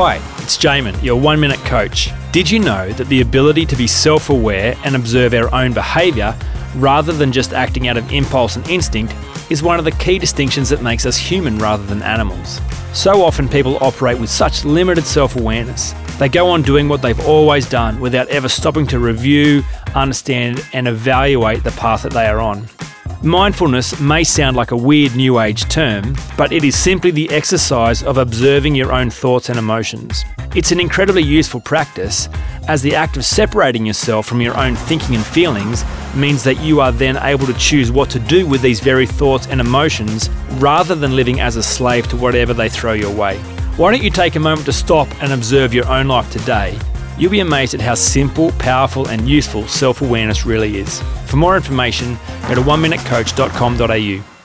Hi, it's Jaemin, your one minute coach. Did you know that the ability to be self aware and observe our own behaviour rather than just acting out of impulse and instinct is one of the key distinctions that makes us human rather than animals? So often people operate with such limited self awareness. They go on doing what they've always done without ever stopping to review, understand, and evaluate the path that they are on. Mindfulness may sound like a weird new age term, but it is simply the exercise of observing your own thoughts and emotions. It's an incredibly useful practice, as the act of separating yourself from your own thinking and feelings means that you are then able to choose what to do with these very thoughts and emotions rather than living as a slave to whatever they throw your way. Why don't you take a moment to stop and observe your own life today You'll be amazed at how simple, powerful, and useful self awareness really is. For more information, go to oneminutecoach.com.au.